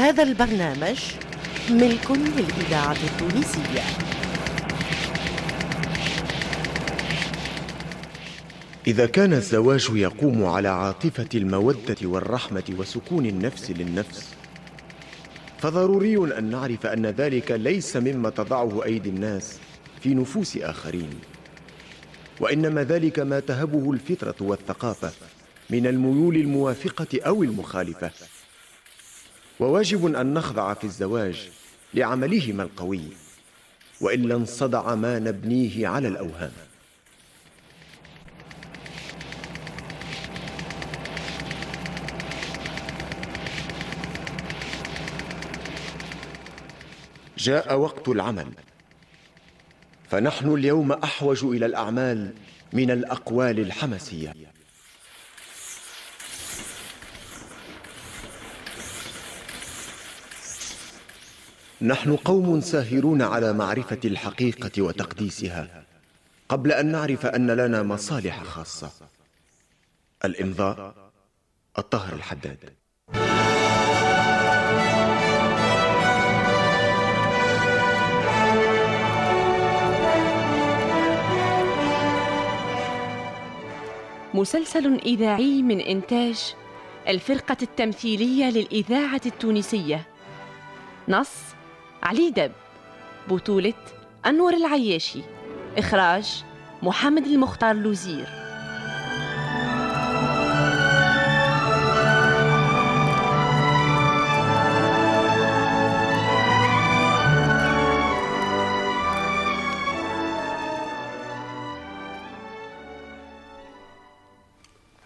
هذا البرنامج ملك للإذاعة التونسية. إذا كان الزواج يقوم على عاطفة المودة والرحمة وسكون النفس للنفس فضروري أن نعرف أن ذلك ليس مما تضعه أيدي الناس في نفوس آخرين وإنما ذلك ما تهبه الفطرة والثقافة من الميول الموافقة أو المخالفة. وواجب أن نخضع في الزواج لعملهما القوي وإلا انصدع ما نبنيه على الأوهام. جاء وقت العمل فنحن اليوم أحوج إلى الأعمال من الأقوال الحماسية. نحن قوم ساهرون على معرفة الحقيقة وتقديسها قبل أن نعرف أن لنا مصالح خاصة. الإمضاء الطاهر الحداد. مسلسل إذاعي من إنتاج الفرقة التمثيلية للإذاعة التونسية. نص علي دب بطولة أنور العياشي إخراج محمد المختار لوزير.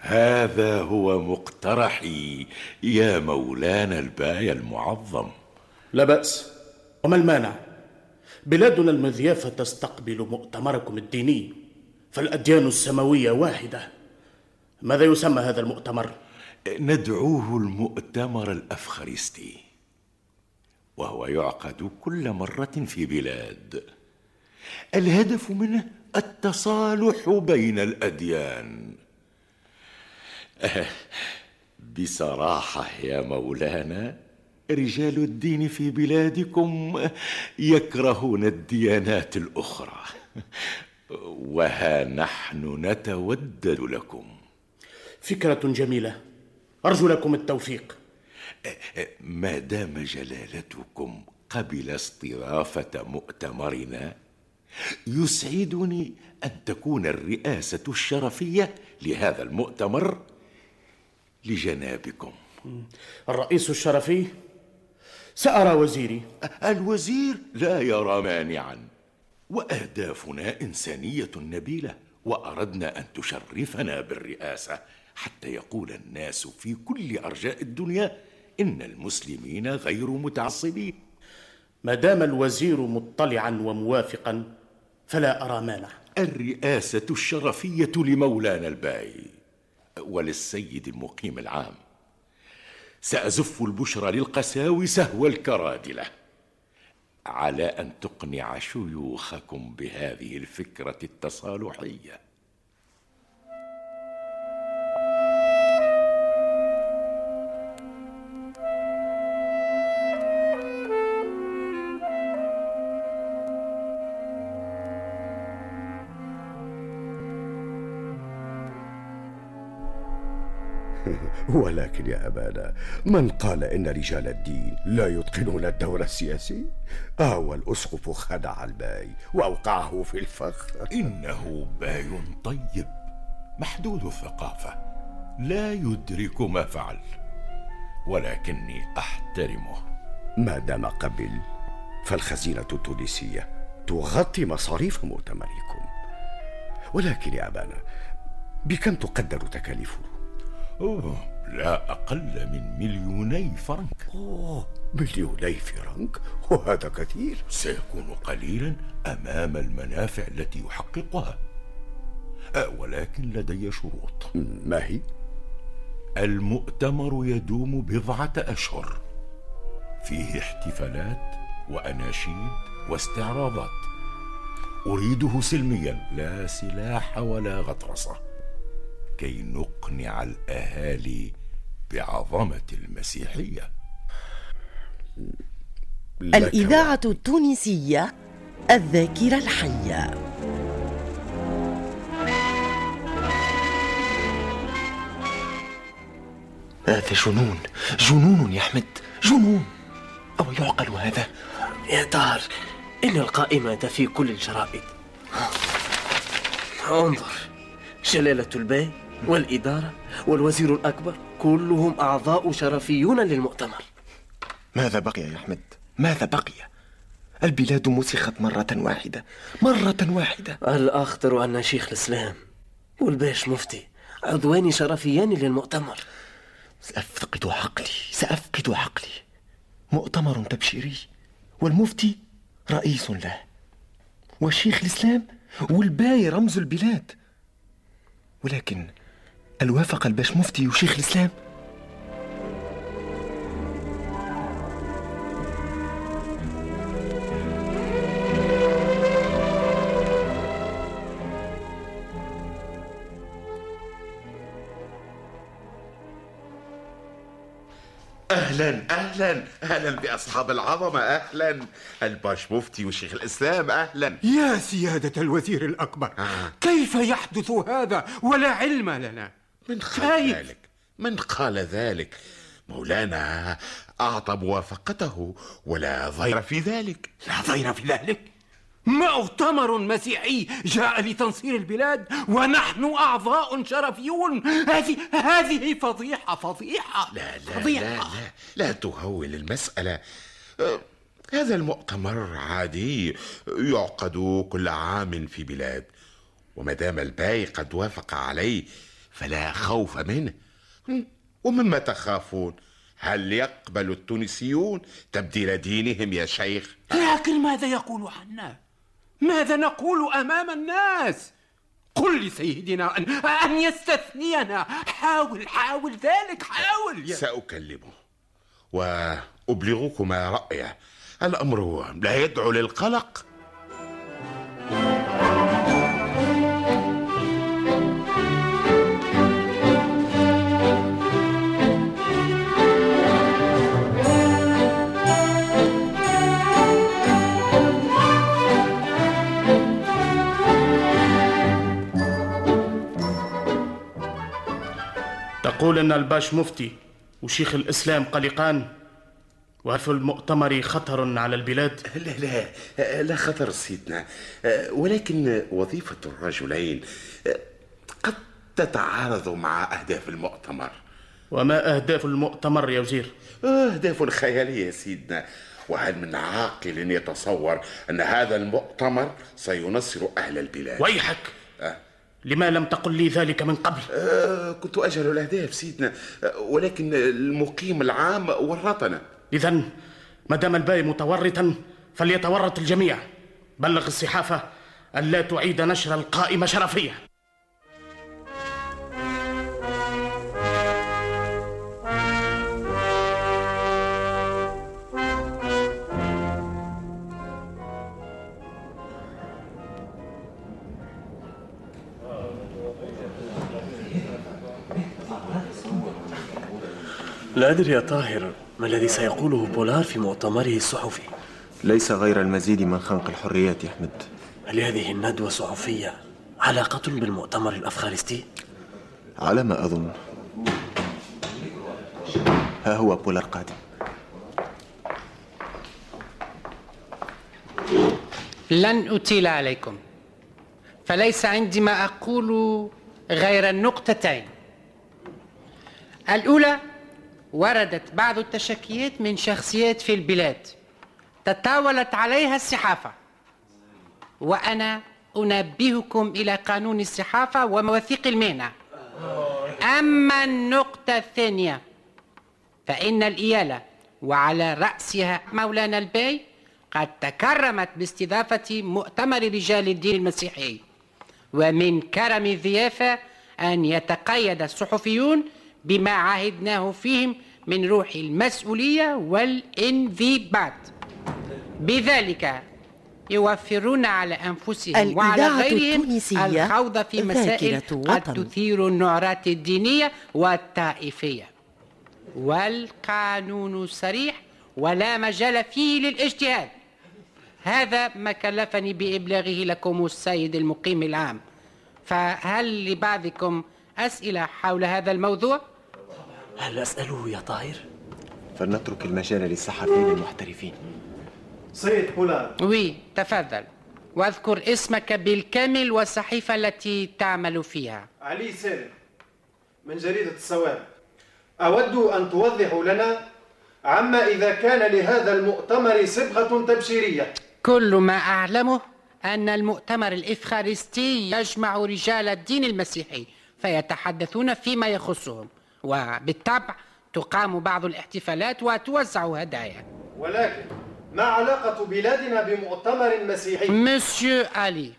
هذا هو مقترحي يا مولانا الباية المعظم. لا بأس. وما المانع؟ بلادنا المذيافة تستقبل مؤتمركم الديني فالأديان السماوية واحدة. ماذا يسمى هذا المؤتمر؟ ندعوه المؤتمر الأفخارستي وهو يعقد كل مرة في بلاد. الهدف منه التصالح بين الأديان. بصراحة يا مولانا رجال الدين في بلادكم يكرهون الديانات الأخرى. وها نحن نتودد لكم. فكرة جميلة. أرجو لكم التوفيق. ما دام جلالتكم قبل استضافة مؤتمرنا يسعدني أن تكون الرئاسة الشرفية لهذا المؤتمر لجنابكم. الرئيس الشرفي سأرى وزيري. الوزير لا يرى مانعا. وأهدافنا إنسانية نبيلة وأردنا أن تشرفنا بالرئاسة. حتى يقول الناس في كل أرجاء الدنيا إن المسلمين غير متعصبين. ما دام الوزير مطلعا وموافقا فلا أرى مانع. الرئاسة الشرفية لمولانا الباي وللسيد المقيم العام. سأزف البشرى للقساوسة والكرادلة على أن تقنع شيوخكم بهذه الفكرة التصالحية. ولكن يا أبانا من قال إن رجال الدين لا يتقنون الدور السياسي؟ آه والأسقف خدع الباي وأوقعه في الفخ إنه باي طيب محدود الثقافة لا يدرك ما فعل ولكني أحترمه ما دام قبل فالخزينة التونسية تغطي مصاريف مؤتمركم ولكن يا أبانا بكم تقدر تكاليفه؟ أوه لا أقل من مليوني فرنك. أوه مليوني فرنك؟ وهذا كثير. سيكون قليلا أمام المنافع التي يحققها. أه، ولكن لدي شروط. ما هي؟ المؤتمر يدوم بضعة أشهر. فيه احتفالات وأناشيد واستعراضات. أريده سلميا لا سلاح ولا غطرسة. كي نقنع الأهالي بعظمة المسيحية. لك الإذاعة التونسية الذاكرة الحية. هذا جنون؟ جنون يا أحمد جنون. أو يعقل هذا؟ يا دار إن القائمة في كل الجرائد. انظر جلالة البي والإدارة والوزير الأكبر كلهم أعضاء شرفيون للمؤتمر. ماذا بقي يا أحمد؟ ماذا بقي؟ البلاد مسخت مرة واحدة مرة واحدة. الأخطر أن شيخ الإسلام والباش مفتي عضوان شرفيان للمؤتمر. سأفقد عقلي سأفقد عقلي. مؤتمر تبشيري والمفتي رئيس له. وشيخ الإسلام والباي رمز البلاد. ولكن هل وافق الباش مفتي وشيخ الإسلام؟ أهلا أهلا أهلا بأصحاب العظمة أهلا الباش مفتي وشيخ الإسلام أهلا يا سيادة الوزير الأكبر آه. كيف يحدث هذا ولا علم لنا من قال؟ ذلك؟ من قال ذلك؟ مولانا اعطى موافقته ولا ضير في ذلك. لا ضير في ذلك. مؤتمر مسيحي جاء لتنصير البلاد ونحن أعضاء شرفيون. هذه هذه فضيحة فضيحة لا لا فضيحة. لا لا لا تهول المسألة. أه، هذا المؤتمر عادي يعقد كل عام في بلاد وما دام الباي قد وافق عليه فلا خوف منه. ومما تخافون؟ هل يقبل التونسيون تبديل دينهم يا شيخ؟ لكن ماذا يقول عنا؟ ماذا نقول أمام الناس؟ قل لسيدنا أن, أن يستثنينا. حاول حاول ذلك حاول. يا سأكلمه وأبلغكما رأيه. الأمر لا يدعو للقلق. أن الباش مفتي وشيخ الإسلام قلقان وفي المؤتمر خطر على البلاد. لا لا لا خطر سيدنا. ولكن وظيفة الرجلين قد تتعارض مع أهداف المؤتمر. وما أهداف المؤتمر يا وزير؟ أهداف خيالية سيدنا. وهل من عاقل يتصور أن هذا المؤتمر سينصر أهل البلاد؟ ويحك! أه. لما لم تقل لي ذلك من قبل؟ أه كنت أجهل الأهداف سيدنا أه، ولكن المقيم العام ورطنا إذا ما دام الباقي متورطا فليتورط الجميع. بلغ الصحافة ألا تعيد نشر القائمة شرفية. لا أدري يا طاهر ما الذي سيقوله بولار في مؤتمره الصحفي؟ ليس غير المزيد من خنق الحريات يا أحمد. هل هذه الندوة الصحفية علاقة بالمؤتمر الأفغانستي؟ على ما أظن. ها هو بولار قادم. لن أطيل عليكم فليس عندي ما أقول غير النقطتين. الأولى وردت بعض التشكيات من شخصيات في البلاد. تطاولت عليها الصحافة. وأنا أنبهكم إلى قانون الصحافة ومواثيق المهنة. أما النقطة الثانية فإن الإيالة وعلى رأسها مولانا البي قد تكرمت باستضافة مؤتمر رجال الدين المسيحي. ومن كرم الضيافة أن يتقيد الصحفيون بما عهدناه فيهم من روح المسؤولية والانضباط بذلك يوفرون على أنفسهم وعلى غيرهم الخوض في مسائل قد. تثير النعرات الدينية والطائفية والقانون صريح ولا مجال فيه للاجتهاد هذا ما كلفني بإبلاغه لكم السيد المقيم العام فهل لبعضكم أسئلة حول هذا الموضوع؟ هل أسأله يا طاهر؟ فلنترك المجال للصحفيين المحترفين. سيد بولار وي تفضل. واذكر اسمك بالكامل والصحيفة التي تعمل فيها. علي سالم من جريدة السواد. أود أن توضحوا لنا عما إذا كان لهذا المؤتمر صبغة تبشيرية. كل ما أعلمه أن المؤتمر الإفخارستي يجمع رجال الدين المسيحي فيتحدثون فيما يخصهم. وبالطبع تقام بعض الاحتفالات وتوزع هدايا. ولكن ما علاقة بلادنا بمؤتمر مسيحي؟ مسيو علي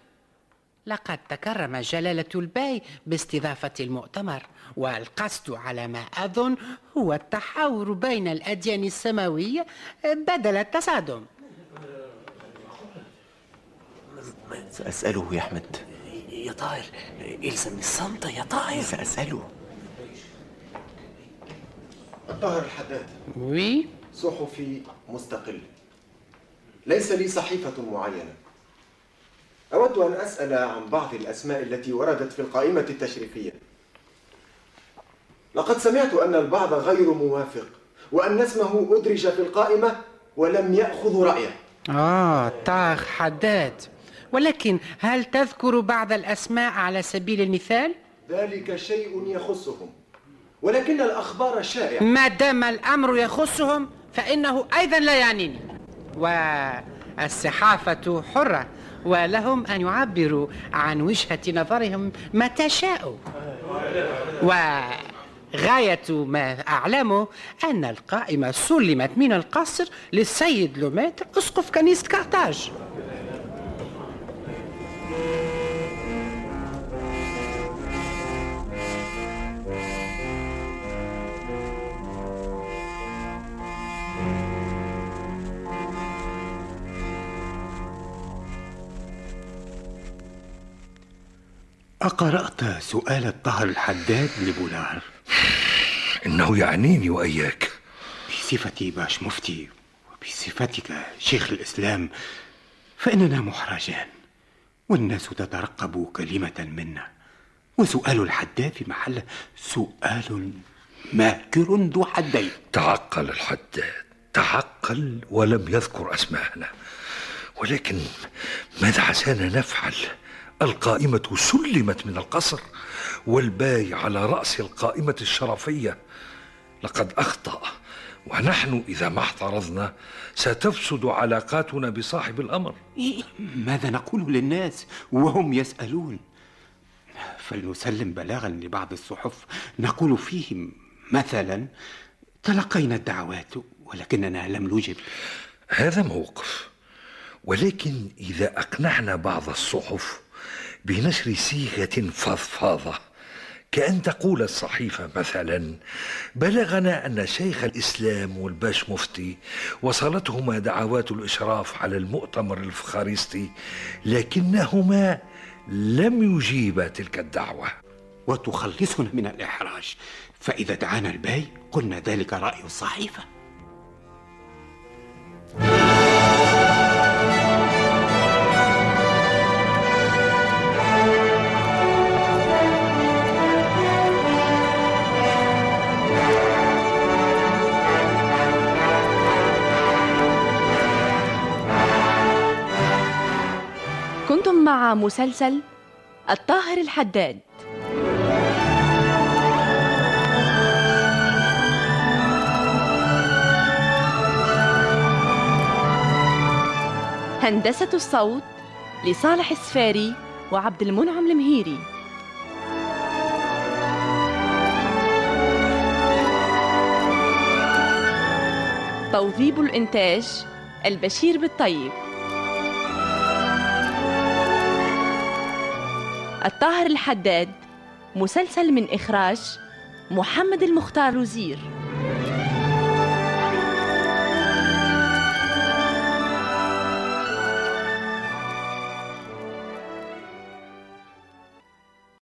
لقد تكرم جلالة الباي باستضافة المؤتمر والقصد على ما أظن هو التحاور بين الأديان السماوية بدل التصادم. سأسأله يا أحمد. يا طاهر إلزم الصمت يا طاهر. سأسأله. الطاهر الحداد. وي؟ صحفي مستقل. ليس لي صحيفة معينة. أود أن أسأل عن بعض الأسماء التي وردت في القائمة التشريفية. لقد سمعت أن البعض غير موافق وأن اسمه أدرج في القائمة ولم يأخذ رأيه. آه طاغ حداد. ولكن هل تذكر بعض الأسماء على سبيل المثال؟ ذلك شيء يخصهم. ولكن الأخبار شائعة. ما دام الأمر يخصهم فإنه أيضا لا يعنيني. والصحافة حرة ولهم أن يعبروا عن وجهة نظرهم متى شاءوا. وغاية ما أعلمه أن القائمة سلمت من القصر للسيد لوميتر أسقف كنيسة كارتاج. أقرأت سؤال الطهر الحداد لبولار. إنه يعنيني وإياك. بصفتي باش مفتي وبصفتك شيخ الإسلام فإننا محرجان والناس تترقب كلمة منا. وسؤال الحداد في محله سؤال ماكر ذو حدين. تعقل الحداد تعقل ولم يذكر أسماءنا. ولكن ماذا عسانا نفعل؟ القائمة سلمت من القصر والباي على رأس القائمة الشرفية. لقد أخطأ ونحن إذا ما احترضنا ستفسد علاقاتنا بصاحب الأمر. ماذا نقول للناس وهم يسألون؟ فلنسلم بلاغا لبعض الصحف. نقول فيه مثلا تلقينا الدعوات ولكننا لم نجب. هذا موقف ولكن إذا أقنعنا بعض الصحف بنشر صيغة فضفاضة. كأن تقول الصحيفة مثلا بلغنا أن شيخ الإسلام والباش مفتي وصلتهما دعوات الإشراف على المؤتمر الفخارستي لكنهما لم يجيبا تلك الدعوة. وتخلصنا من الإحراج. فإذا دعانا الباي قلنا ذلك رأي الصحيفة. مع مسلسل الطاهر الحداد. هندسة الصوت لصالح السفاري وعبد المنعم المهيري. توظيب الإنتاج البشير بالطيب. الطاهر الحداد مسلسل من إخراج محمد المختار وزير.